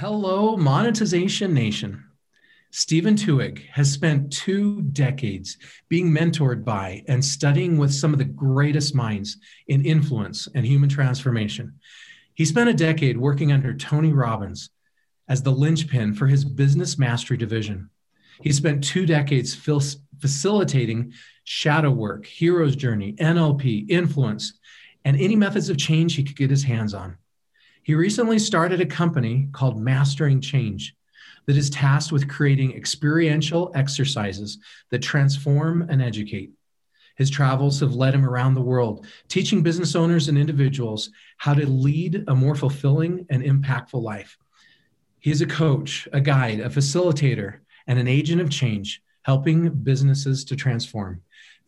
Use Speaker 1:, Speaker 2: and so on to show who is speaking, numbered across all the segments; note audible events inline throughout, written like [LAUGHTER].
Speaker 1: Hello, Monetization Nation. Stephen Tuig has spent two decades being mentored by and studying with some of the greatest minds in influence and human transformation. He spent a decade working under Tony Robbins as the linchpin for his business mastery division. He spent two decades fil- facilitating shadow work, hero's journey, NLP, influence, and any methods of change he could get his hands on. He recently started a company called Mastering Change that is tasked with creating experiential exercises that transform and educate. His travels have led him around the world, teaching business owners and individuals how to lead a more fulfilling and impactful life. He is a coach, a guide, a facilitator, and an agent of change, helping businesses to transform.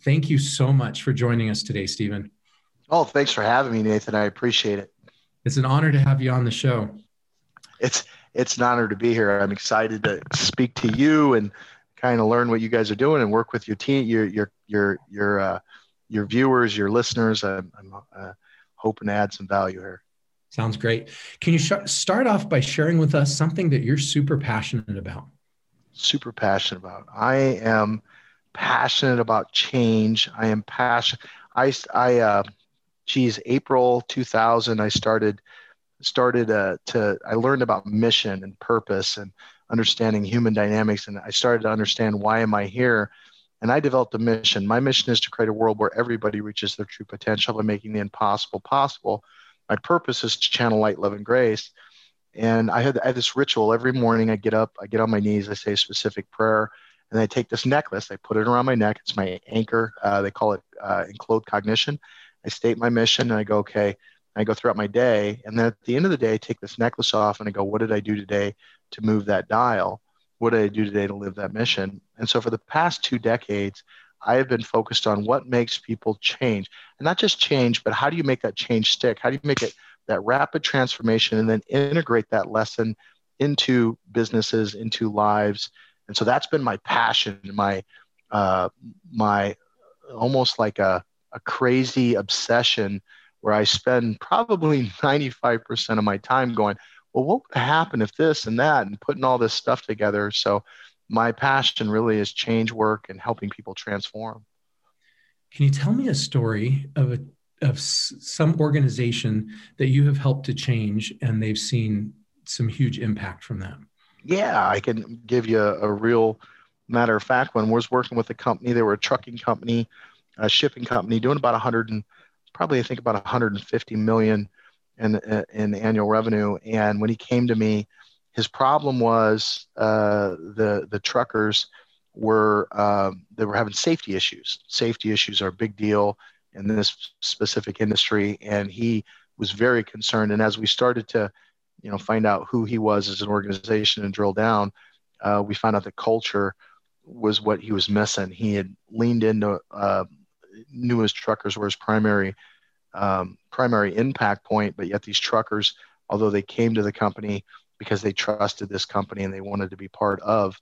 Speaker 1: Thank you so much for joining us today, Stephen.
Speaker 2: Oh, thanks for having me, Nathan. I appreciate it.
Speaker 1: It's an honor to have you on the show.
Speaker 2: It's it's an honor to be here. I'm excited to speak to you and kind of learn what you guys are doing and work with your team, your your your your uh, your viewers, your listeners. I'm, I'm uh, hoping to add some value here.
Speaker 1: Sounds great. Can you sh- start off by sharing with us something that you're super passionate about?
Speaker 2: Super passionate about. I am passionate about change. I am passionate. I I uh, geez, April 2000, I started started uh, to I learned about mission and purpose and understanding human dynamics, and I started to understand why am I here. And I developed a mission. My mission is to create a world where everybody reaches their true potential by making the impossible possible. My purpose is to channel light, love, and grace. And I had, I had this ritual every morning. I get up, I get on my knees, I say a specific prayer, and I take this necklace, I put it around my neck. It's my anchor. Uh, they call it uh, enclothed cognition. I state my mission and I go, okay, I go throughout my day. And then at the end of the day, I take this necklace off and I go, what did I do today to move that dial? What did I do today to live that mission? And so for the past two decades, I have been focused on what makes people change. And not just change, but how do you make that change stick? How do you make it that rapid transformation and then integrate that lesson into businesses, into lives? And so that's been my passion, my uh, my almost like a a crazy obsession where I spend probably [LAUGHS] 95% of my time going, well, what would happen if this and that, and putting all this stuff together. So my passion really is change work and helping people transform.
Speaker 1: Can you tell me a story of a of some organization that you have helped to change and they've seen some huge impact from that?
Speaker 2: Yeah, I can give you a, a real matter of fact one. Was working with a company, they were a trucking company a shipping company doing about 100 and probably I think about 150 million in in annual revenue. And when he came to me, his problem was uh, the the truckers were uh, they were having safety issues. Safety issues are a big deal in this specific industry, and he was very concerned. And as we started to, you know, find out who he was as an organization and drill down, uh, we found out that culture was what he was missing. He had leaned into his truckers were his primary um, primary impact point, but yet these truckers, although they came to the company because they trusted this company and they wanted to be part of,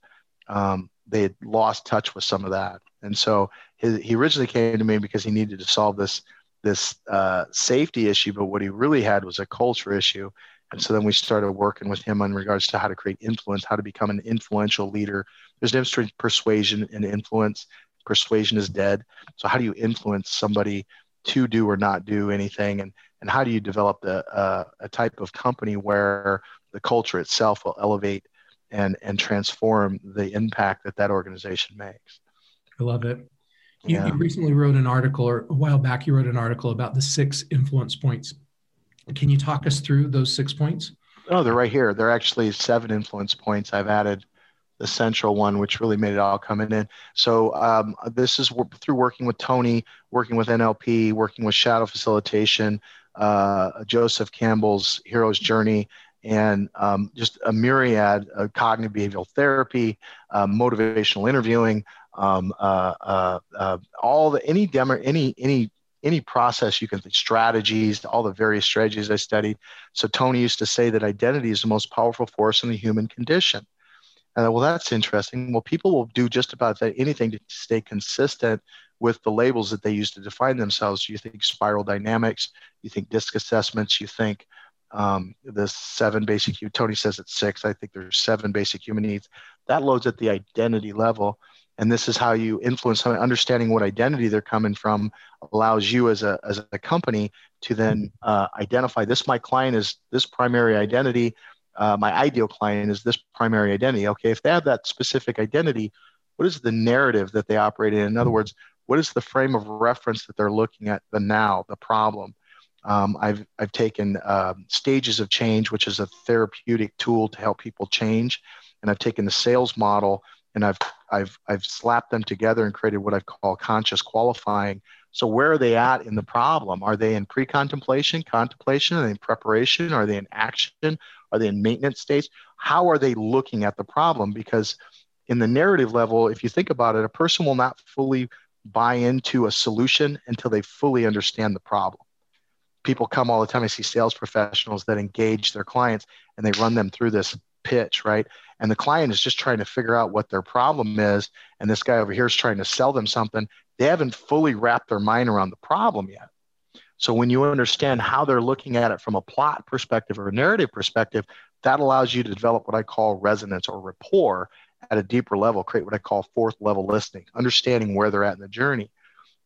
Speaker 2: um, they had lost touch with some of that. And so his, he originally came to me because he needed to solve this this uh, safety issue, but what he really had was a culture issue. And so then we started working with him in regards to how to create influence, how to become an influential leader. There's a difference between persuasion and influence persuasion is dead. So how do you influence somebody to do or not do anything? And, and how do you develop the, uh, a type of company where the culture itself will elevate and, and transform the impact that that organization makes?
Speaker 1: I love it. You, yeah. you recently wrote an article, or a while back, you wrote an article about the six influence points. Can you talk us through those six points?
Speaker 2: Oh, they're right here. They're actually seven influence points I've added the central one, which really made it all coming in. So um, this is through working with Tony, working with NLP, working with Shadow Facilitation, uh, Joseph Campbell's Hero's Journey, and um, just a myriad of cognitive behavioral therapy, uh, motivational interviewing, um, uh, uh, uh all the any demo, any any any process you can think strategies all the various strategies i studied so tony used to say that identity is the most powerful force in the human condition uh, well, that's interesting. Well, people will do just about anything to stay consistent with the labels that they use to define themselves. You think spiral dynamics, you think disc assessments, you think um, the seven basic tony says it's six i think there's seven basic human needs that loads at the identity level and this is how you influence understanding what identity they're coming from allows you as a, as a company to then uh, identify this my client is this primary identity uh, my ideal client is this primary identity okay if they have that specific identity what is the narrative that they operate in in other words what is the frame of reference that they're looking at the now the problem um, I've, I've taken uh, stages of change, which is a therapeutic tool to help people change. And I've taken the sales model and I've, I've, I've slapped them together and created what I call conscious qualifying. So where are they at in the problem? Are they in pre-contemplation, contemplation? Are they in preparation? Are they in action? Are they in maintenance states? How are they looking at the problem? Because in the narrative level, if you think about it, a person will not fully buy into a solution until they fully understand the problem people come all the time. I see sales professionals that engage their clients and they run them through this pitch, right? And the client is just trying to figure out what their problem is. And this guy over here is trying to sell them something. They haven't fully wrapped their mind around the problem yet. So when you understand how they're looking at it from a plot perspective or a narrative perspective, that allows you to develop what I call resonance or rapport at a deeper level, create what I call fourth level listening, understanding where they're at in the journey.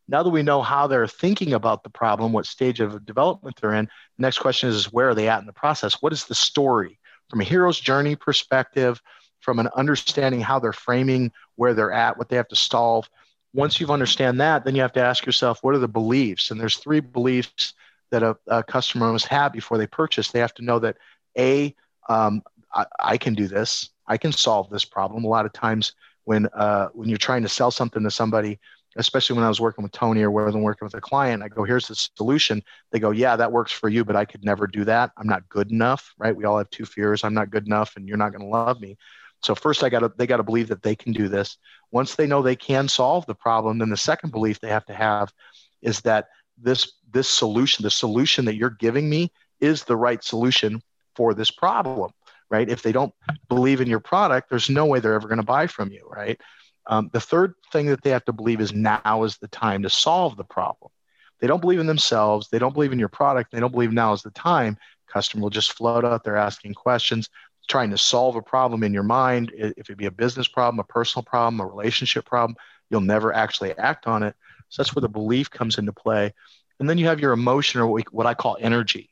Speaker 2: Now that we know how they're thinking about the problem, what stage of development they're in, the next question is, is where are they at in the process? What is the story from a hero's journey perspective, from an understanding how they're framing where they're at, what they have to solve? Once you've understand that, then you have to ask yourself, what are the beliefs? And there's three beliefs that a, a customer must have before they purchase. They have to know that a, um, I, I can do this. I can solve this problem. A lot of times when uh, when you're trying to sell something to somebody, especially when I was working with Tony or when I'm working with a client, I go, here's the solution. They go, yeah, that works for you, but I could never do that. I'm not good enough, right? We all have two fears. I'm not good enough and you're not going to love me. So first I got to, they got to believe that they can do this. Once they know they can solve the problem, then the second belief they have to have is that this, this solution, the solution that you're giving me is the right solution for this problem, right? If they don't believe in your product, there's no way they're ever going to buy from you, right? Um, the third thing that they have to believe is now is the time to solve the problem. They don't believe in themselves. They don't believe in your product. They don't believe now is the time. Customer will just float out there asking questions, trying to solve a problem in your mind. If it be a business problem, a personal problem, a relationship problem, you'll never actually act on it. So that's where the belief comes into play. And then you have your emotion or what I call energy,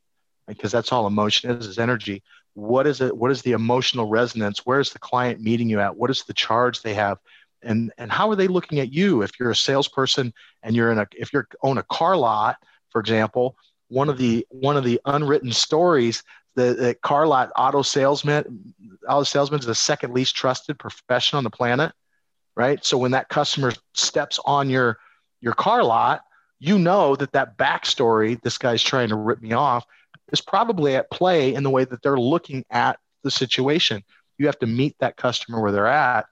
Speaker 2: because that's all emotion is, is energy. What is it? What is the emotional resonance? Where is the client meeting you at? What is the charge they have? and and how are they looking at you if you're a salesperson and you're in a if you're own a car lot for example one of the one of the unwritten stories the, the car lot auto salesman auto salesman is the second least trusted profession on the planet right so when that customer steps on your your car lot you know that that backstory this guy's trying to rip me off is probably at play in the way that they're looking at the situation you have to meet that customer where they're at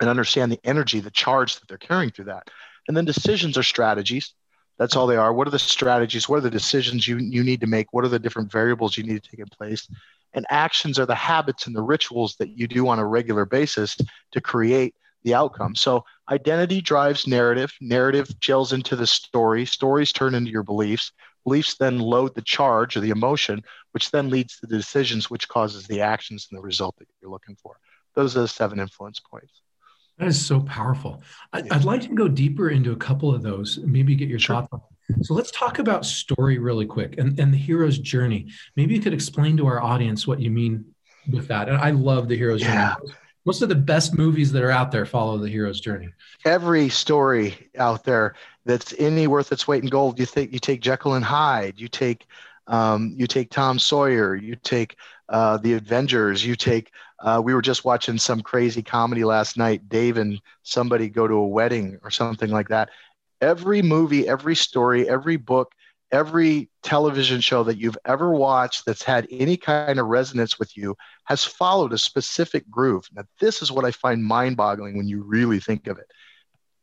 Speaker 2: and understand the energy, the charge that they're carrying through that. And then decisions are strategies. That's all they are. What are the strategies? What are the decisions you, you need to make? What are the different variables you need to take in place? And actions are the habits and the rituals that you do on a regular basis to create the outcome. So identity drives narrative. Narrative gels into the story. Stories turn into your beliefs. Beliefs then load the charge or the emotion, which then leads to the decisions, which causes the actions and the result that you're looking for. Those are the seven influence points.
Speaker 1: That is so powerful. I, would like to go deeper into a couple of those, maybe get your sure. thoughts on. So let's talk about story really quick and, and the hero's journey. Maybe you could explain to our audience what you mean with that. And I love the hero's yeah. journey. Most of the best movies that are out there follow the hero's journey.
Speaker 2: Every story out there that's any worth its weight in gold. You think you take Jekyll and Hyde, you take um, you take Tom Sawyer, you take uh, the Avengers, you take uh, we were just watching some crazy comedy last night, Dave and somebody go to a wedding or something like that. Every movie, every story, every book, every television show that you've ever watched that's had any kind of resonance with you has followed a specific groove. Now, this is what I find mind boggling when you really think of it.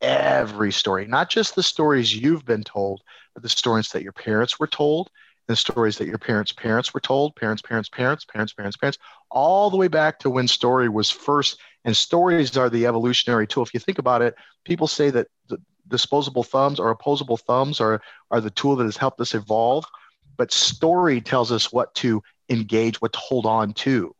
Speaker 2: Every story, not just the stories you've been told, but the stories that your parents were told, the stories that your parents' parents were told, parents, parents, parents, parents, parents, parents, all the way back to when story was first. And stories are the evolutionary tool. If you think about it, people say that the disposable thumbs or opposable thumbs are, are the tool that has helped us evolve. but story tells us what to engage, what to hold on to.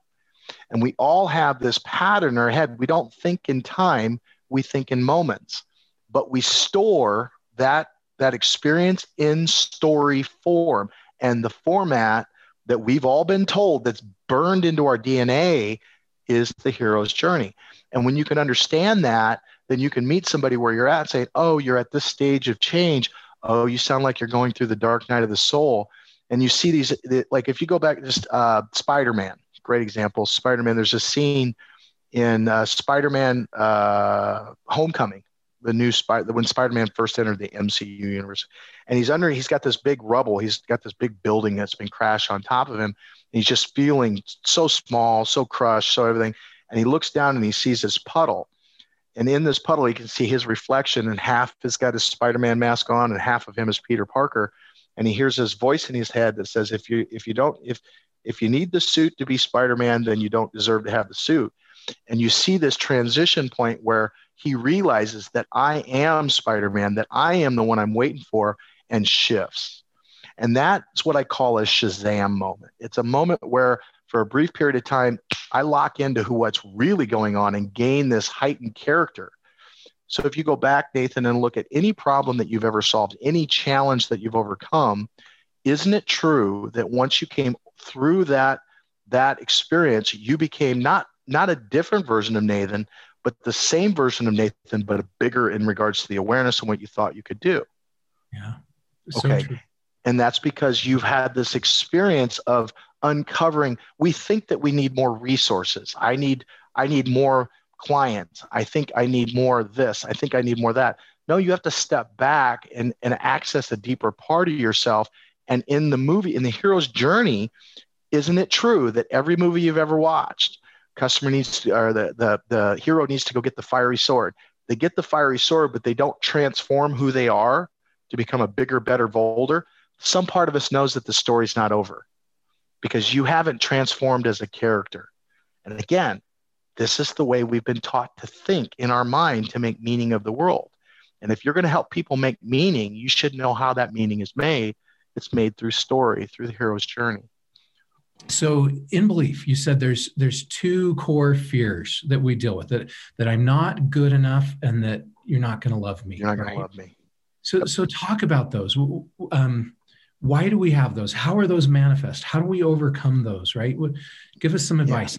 Speaker 2: And we all have this pattern in our head. We don't think in time, we think in moments, but we store that, that experience in story form. And the format that we've all been told that's burned into our DNA is the hero's journey. And when you can understand that, then you can meet somebody where you're at saying, Oh, you're at this stage of change. Oh, you sound like you're going through the dark night of the soul. And you see these, like if you go back, just uh, Spider Man, great example. Spider Man, there's a scene in uh, Spider Man uh, Homecoming, the new Spider, when Spider Man first entered the MCU universe. And he's under, he's got this big rubble, he's got this big building that's been crashed on top of him. and he's just feeling so small, so crushed, so everything. And he looks down and he sees this puddle and in this puddle, you can see his reflection, and half has got his Spider-Man mask on, and half of him is Peter Parker. And he hears this voice in his head that says, "If you if you don't if if you need the suit to be Spider-Man, then you don't deserve to have the suit." And you see this transition point where he realizes that I am Spider-Man, that I am the one I'm waiting for, and shifts. And that's what I call a Shazam moment. It's a moment where for a brief period of time, I lock into who what's really going on and gain this heightened character. So if you go back, Nathan, and look at any problem that you've ever solved, any challenge that you've overcome, isn't it true that once you came through that that experience, you became not not a different version of Nathan, but the same version of Nathan, but a bigger in regards to the awareness and what you thought you could do.
Speaker 1: Yeah.
Speaker 2: So okay. True. And that's because you've had this experience of uncovering we think that we need more resources i need i need more clients i think i need more this i think i need more that no you have to step back and, and access a deeper part of yourself and in the movie in the hero's journey isn't it true that every movie you've ever watched customer needs to or the, the the hero needs to go get the fiery sword they get the fiery sword but they don't transform who they are to become a bigger better bolder some part of us knows that the story's not over because you haven't transformed as a character. And again, this is the way we've been taught to think in our mind to make meaning of the world. And if you're going to help people make meaning, you should know how that meaning is made. It's made through story, through the hero's journey.
Speaker 1: So in belief, you said there's there's two core fears that we deal with that that I'm not good enough and that you're not going to love me.
Speaker 2: You're not going to love me.
Speaker 1: So so talk about those. Um, why do we have those how are those manifest how do we overcome those right give us some advice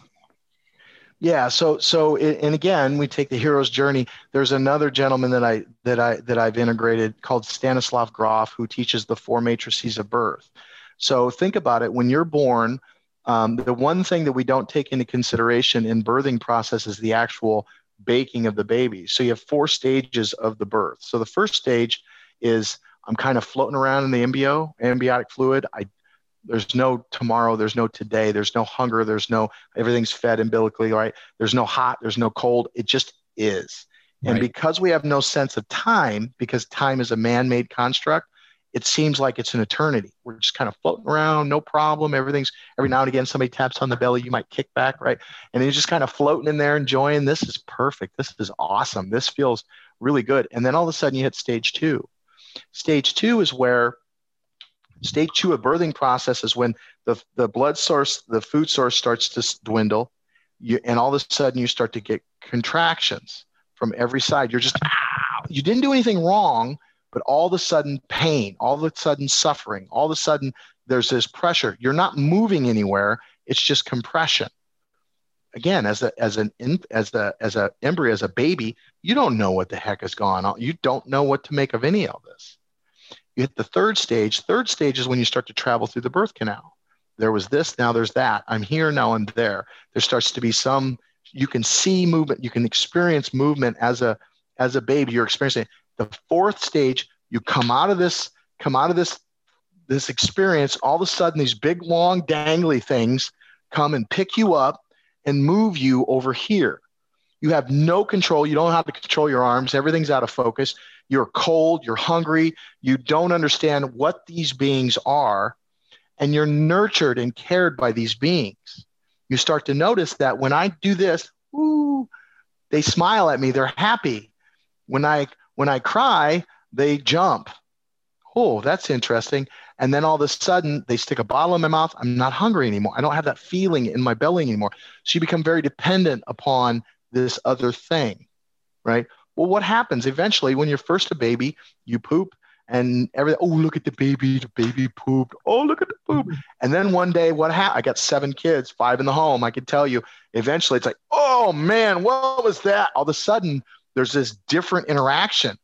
Speaker 2: yeah. yeah so so and again we take the hero's journey there's another gentleman that i that i that i've integrated called stanislav grof who teaches the four matrices of birth so think about it when you're born um, the one thing that we don't take into consideration in birthing process is the actual baking of the baby so you have four stages of the birth so the first stage is I'm kind of floating around in the embryo, amniotic fluid. I there's no tomorrow, there's no today, there's no hunger, there's no everything's fed umbilically, right? There's no hot, there's no cold. It just is. Right. And because we have no sense of time, because time is a man-made construct, it seems like it's an eternity. We're just kind of floating around, no problem. Everything's every now and again somebody taps on the belly, you might kick back, right? And you're just kind of floating in there, enjoying. This is perfect. This is awesome. This feels really good. And then all of a sudden you hit stage two Stage two is where stage two of birthing process is when the, the blood source, the food source starts to dwindle. You, and all of a sudden you start to get contractions from every side. You're just, ah, you didn't do anything wrong, but all of a sudden pain, all of a sudden suffering, all of a sudden there's this pressure. You're not moving anywhere. It's just compression. Again as a as an as the as a embryo as a baby you don't know what the heck is going on. You don't know what to make of any of this. You hit the third stage. Third stage is when you start to travel through the birth canal. There was this now there's that. I'm here now i'm there. There starts to be some you can see movement you can experience movement as a as a baby. You're experiencing the fourth stage you come out of this come out of this this experience all of a sudden these big long dangly things come and pick you up and move you over here. You have no control. You don't how to control your arms. Everything's out of focus. You're cold. You're hungry. You don't understand what these beings are. And you're nurtured and cared by these beings. You start to notice that when I do this, ooh, they smile at me. They're happy. When I when I cry, they jump. Oh, that's interesting. And then all of a sudden, they stick a bottle in my mouth. I'm not hungry anymore. I don't have that feeling in my belly anymore. So you become very dependent upon this other thing, right? Well, what happens eventually when you're first a baby, you poop and everything. Oh, look at the baby. The baby pooped. Oh, look at the poop. Mm-hmm. And then one day, what happened? I got seven kids, five in the home. I can tell you eventually it's like, oh man, what was that? All of a sudden, there's this different interaction.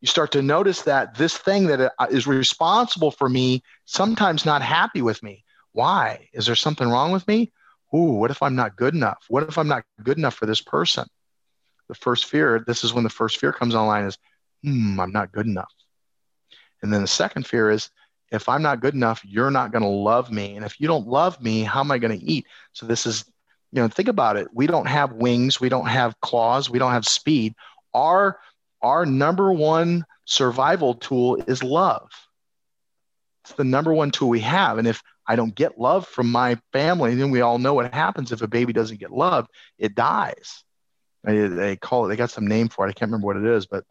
Speaker 2: You start to notice that this thing that uh, responsible for me sometimes not happy with me. Why? Is there something wrong with me? Ooh, what if I'm not good enough? What if I'm not good enough for this person? The first fear, this is when the first fear comes online is, hmm, I'm not good enough. And then the second fear is, if I'm not good enough, you're not going to love me. And if you don't love me, how am I going to eat? So this is, you know, think about it. We don't have wings, we don't have claws, we don't have speed. Our our number one survival tool is love. It's the number one tool we have. And if I don't get love from my family, then we all know what happens if a baby doesn't get love, it dies. They, they call it, they got some name for it. I can't remember what it is, but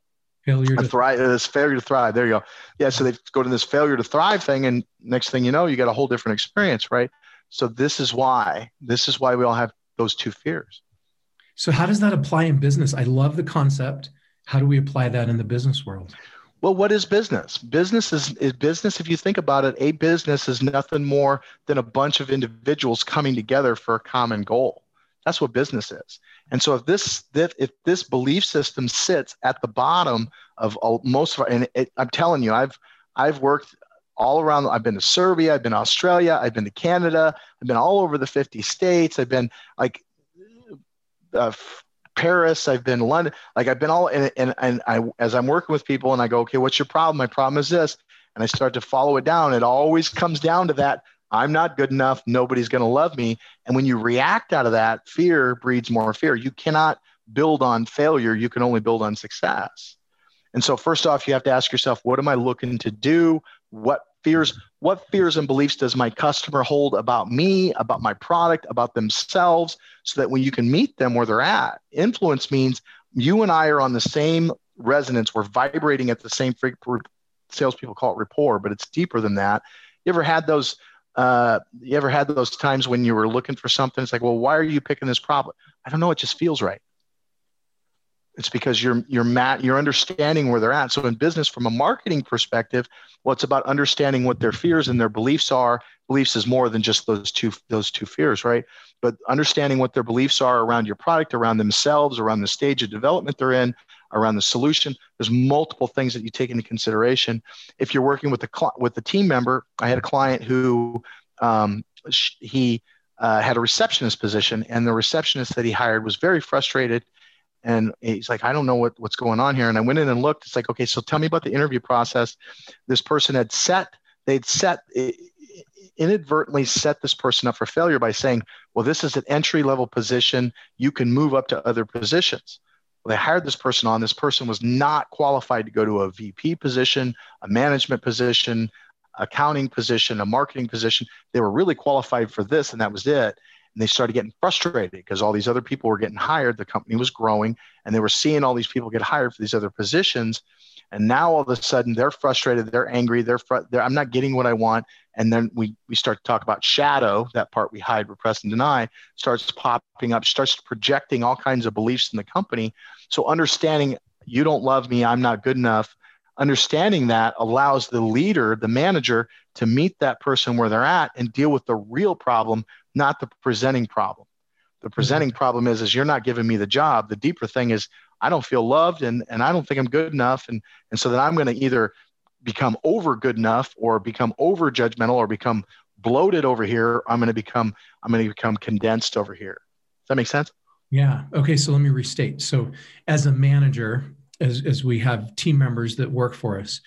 Speaker 1: failure
Speaker 2: to thrive. Uh, this failure to thrive. There you go. Yeah. So they go to this failure to thrive thing, and next thing you know, you got a whole different experience, right? So this is why. This is why we all have those two fears.
Speaker 1: So how does that apply in business? I love the concept. How do we apply that in the business world?
Speaker 2: Well, what is business? Business is, is business. If you think about it, a business is nothing more than a bunch of individuals coming together for a common goal. That's what business is. And so if this if this belief system sits at the bottom of all, most of our, and it, I'm telling you, I've I've worked all around. I've been to Serbia, I've been to Australia, I've been to Canada, I've been all over the 50 states. I've been like uh, Paris, I've been London, like I've been all and, and and I as I'm working with people and I go, okay, what's your problem? My problem is this, and I start to follow it down. It always comes down to that I'm not good enough. Nobody's going to love me. And when you react out of that, fear breeds more fear. You cannot build on failure. You can only build on success. And so, first off, you have to ask yourself, what am I looking to do? What fears, what fears and beliefs does my customer hold about me, about my product, about themselves, so that when you can meet them where they're at? Influence means you and I are on the same resonance. We're vibrating at the same frequency. Salespeople call it rapport, but it's deeper than that. You ever had those uh, you ever had those times when you were looking for something? It's like, well, why are you picking this problem? I don't know. It just feels right. It's because you're you're mat you're understanding where they're at. So in business, from a marketing perspective, well, it's about understanding what their fears and their beliefs are. Beliefs is more than just those two those two fears, right? But understanding what their beliefs are around your product, around themselves, around the stage of development they're in, around the solution. There's multiple things that you take into consideration. If you're working with the with the team member, I had a client who um, he uh, had a receptionist position, and the receptionist that he hired was very frustrated. And he's like, I don't know what, what's going on here. And I went in and looked. It's like, okay, so tell me about the interview process. This person had set, they'd set, inadvertently set this person up for failure by saying, well, this is an entry level position. You can move up to other positions. Well, they hired this person on. This person was not qualified to go to a VP position, a management position, accounting position, a marketing position. They were really qualified for this, and that was it. And they started getting frustrated because all these other people were getting hired. The company was growing, and they were seeing all these people get hired for these other positions. And now all of a sudden they're frustrated, they're angry, they're, fr- they're I'm not getting what I want. And then we we start to talk about shadow, that part we hide, repress, and deny, starts popping up, starts projecting all kinds of beliefs in the company. So understanding you don't love me, I'm not good enough. Understanding that allows the leader, the manager, to meet that person where they're at and deal with the real problem, not the presenting problem. The presenting mm-hmm. problem is, is you're not giving me the job. The deeper thing is I don't feel loved and, and I don't think I'm good enough. And, and so that I'm going to either become over good enough or become over judgmental or become bloated over here. I'm going to become, I'm going to become condensed over here. Does that make sense?
Speaker 1: Yeah. Okay. So let me restate. So as a manager, as, as we have team members that work for us,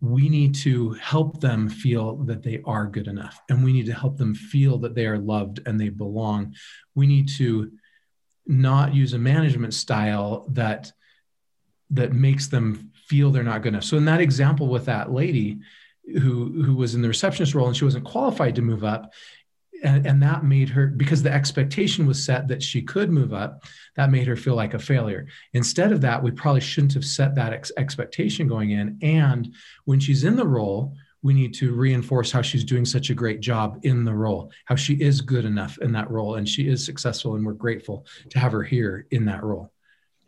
Speaker 1: we need to help them feel that they are good enough and we need to help them feel that they are loved and they belong. We need to not use a management style that that makes them feel they're not good enough. So in that example with that lady who who was in the receptionist role and she wasn't qualified to move up, and, and, that made her because the expectation was set that she could move up that made her feel like a failure instead of that we probably shouldn't have set that ex- expectation going in and when she's in the role we need to reinforce how she's doing such a great job in the role, how she is good enough in that role, and she is successful, and we're grateful to have her here in that role.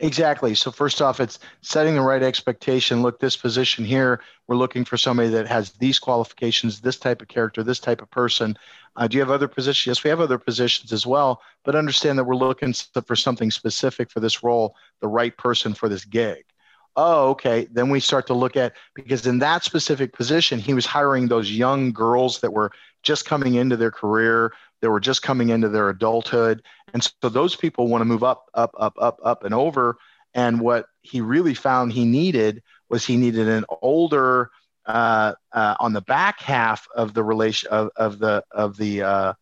Speaker 2: Exactly. So first off, it's setting the right expectation. Look, this position here, we're looking for somebody that has these qualifications, this type of character, this type of person. Uh, do you have other positions? Yes, we have other positions as well, but understand that we're looking for something specific for this role, the right person for this gig. Oh, okay. Then we start to look at because in that specific position, he was hiring those young girls that were just coming into their career, that were just coming into their adulthood. And so those people want to move up, up, up, up, up, and over. And what he really found he needed was he needed an older, uh, uh, on the back half of the relation of, of the of the uh,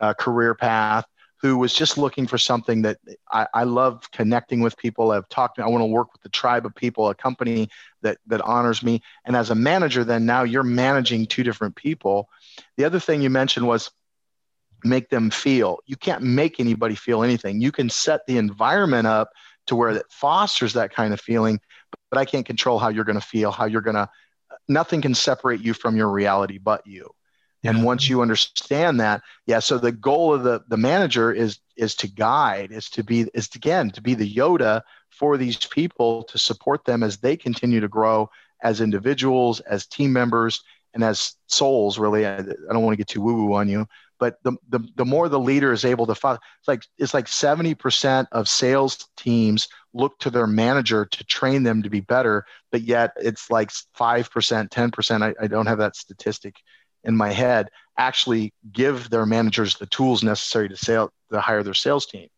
Speaker 2: uh career path, who was just looking for something that I, I love connecting with people. I've talked. I want to work with the tribe of people, a company that that honors me. And as a manager, then now you're managing two different people. The other thing you mentioned was make them feel. You can't make anybody feel anything. You can set the environment up to where it fosters that kind of feeling, but I can't control how you're going to feel, how you're going to, nothing can separate you from your reality but you. And once you understand that, yeah, so the goal of the, the manager is is to guide, is to be is to, again to be the Yoda for these people to support them as they continue to grow as individuals, as team members, and as souls. Really, I, I don't want to get too woo woo on you, but the, the, the more the leader is able to follow, it's like it's like 70% of sales teams look to their manager to train them to be better but yet it's like 5% 10% I, I don't have that statistic in my head actually give their managers the tools necessary to sell to hire their sales team.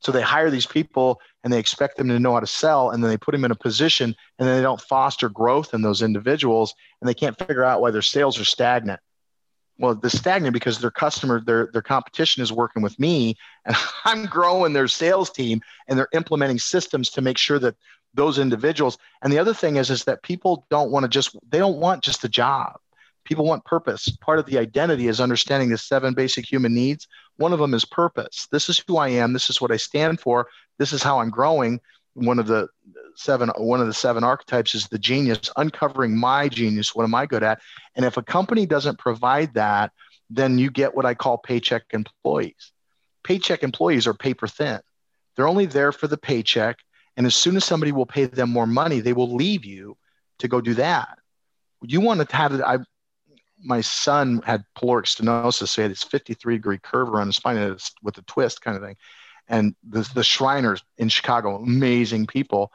Speaker 2: So they hire these people and they expect them to know how to sell and then they put them in a position and then they don't foster growth in those individuals and they can't figure out why their sales are stagnant well they're stagnant because their customer their their competition is working with me and [LAUGHS] i'm growing their sales team and they're implementing systems to make sure that those individuals and the other thing is is that people don't want to just they don't want just a job. People want purpose. Part of the identity is understanding the seven basic human needs. One of them is purpose. This is who i am. This is what i stand for. This is how i'm growing one of the seven one of the seven archetypes is the genius uncovering my genius what am i good at? And if a company doesn't provide that then you get what i call paycheck employees. Paycheck employees are paper thin. They're only there for the paycheck. And as soon as somebody will pay them more money they will leave you to go do that. You want to have it I, my son had pyloric stenosis, so he had this 53 degree curve around his spine with a twist kind of thing. And the, the Shriners in Chicago, amazing people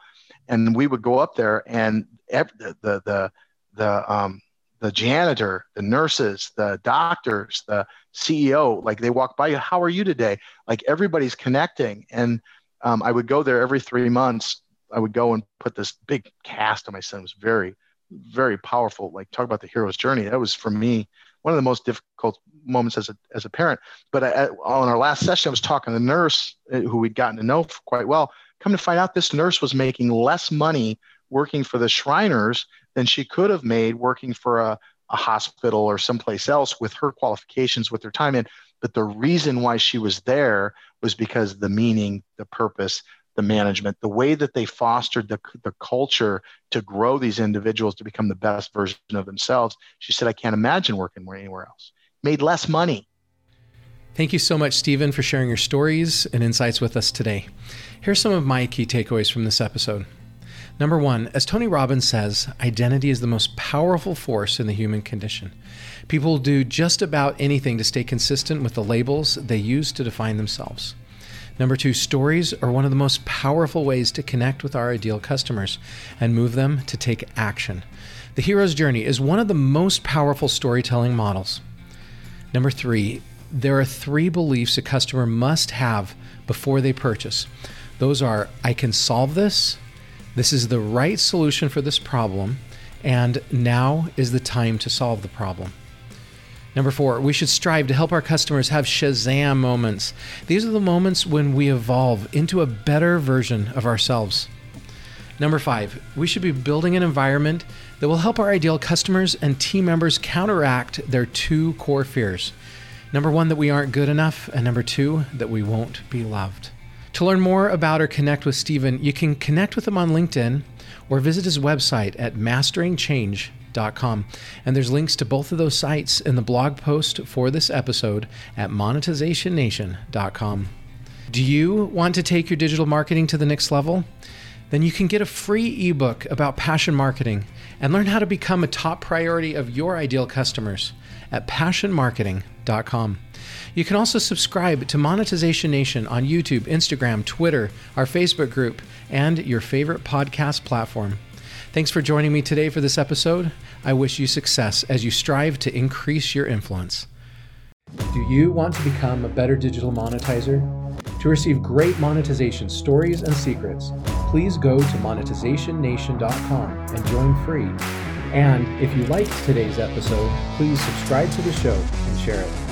Speaker 2: and we would go up there and the the the the um the janitor, the nurses, the doctors, the CEO, like they walk by you, how are you today? Like everybody's connecting. And um, I would go there every three months. I would go and put this big cast on my son. It was very, very powerful. Like talk about the hero's journey. That was for me one of the most difficult moments as a, as a parent. But I, on our last session, I was talking to the nurse uh, who we'd gotten to know quite well. Come to find out, this nurse was making less money working for the Shriners than she could have made working for a, a hospital or someplace else with her qualifications, with her time in. But the reason why she was there was because the meaning, the purpose, the management, the way that they fostered the, the culture to grow these individuals to become the best version of themselves. She said, I can't imagine working anywhere else. Made less money.
Speaker 1: Thank you so much, Stephen, for sharing your stories and insights with us today. Here's some of my key takeaways from this episode. Number one, as Tony Robbins says, identity is the most powerful force in the human condition. People will do just about anything to stay consistent with the labels they use to define themselves. Number two, stories are one of the most powerful ways to connect with our ideal customers and move them to take action. The hero's journey is one of the most powerful storytelling models. Number three, there are three beliefs a customer must have before they purchase. Those are I can solve this, this is the right solution for this problem, and now is the time to solve the problem. Number four, we should strive to help our customers have Shazam moments. These are the moments when we evolve into a better version of ourselves. Number five, we should be building an environment that will help our ideal customers and team members counteract their two core fears. Number one, that we aren't good enough, and number two, that we won't be loved. To learn more about or connect with Stephen, you can connect with him on LinkedIn or visit his website at masteringchange.com And there's links to both of those sites in the blog post for this episode at monetizationnation.com. Do you want to take your digital marketing to the next level? Then you can get a free ebook about passion marketing and learn how to become a top priority of your ideal customers at passionmarketing.com. You can also subscribe to Monetization Nation on YouTube, Instagram, Twitter, our Facebook group, and your favorite podcast platform. Thanks for joining me today for this episode. I wish you success as you strive to increase your influence. Do you want to become a better digital monetizer? To receive great monetization stories and secrets, please go to monetizationnation.com and join free. And if you liked today's episode, please subscribe to the show and share it.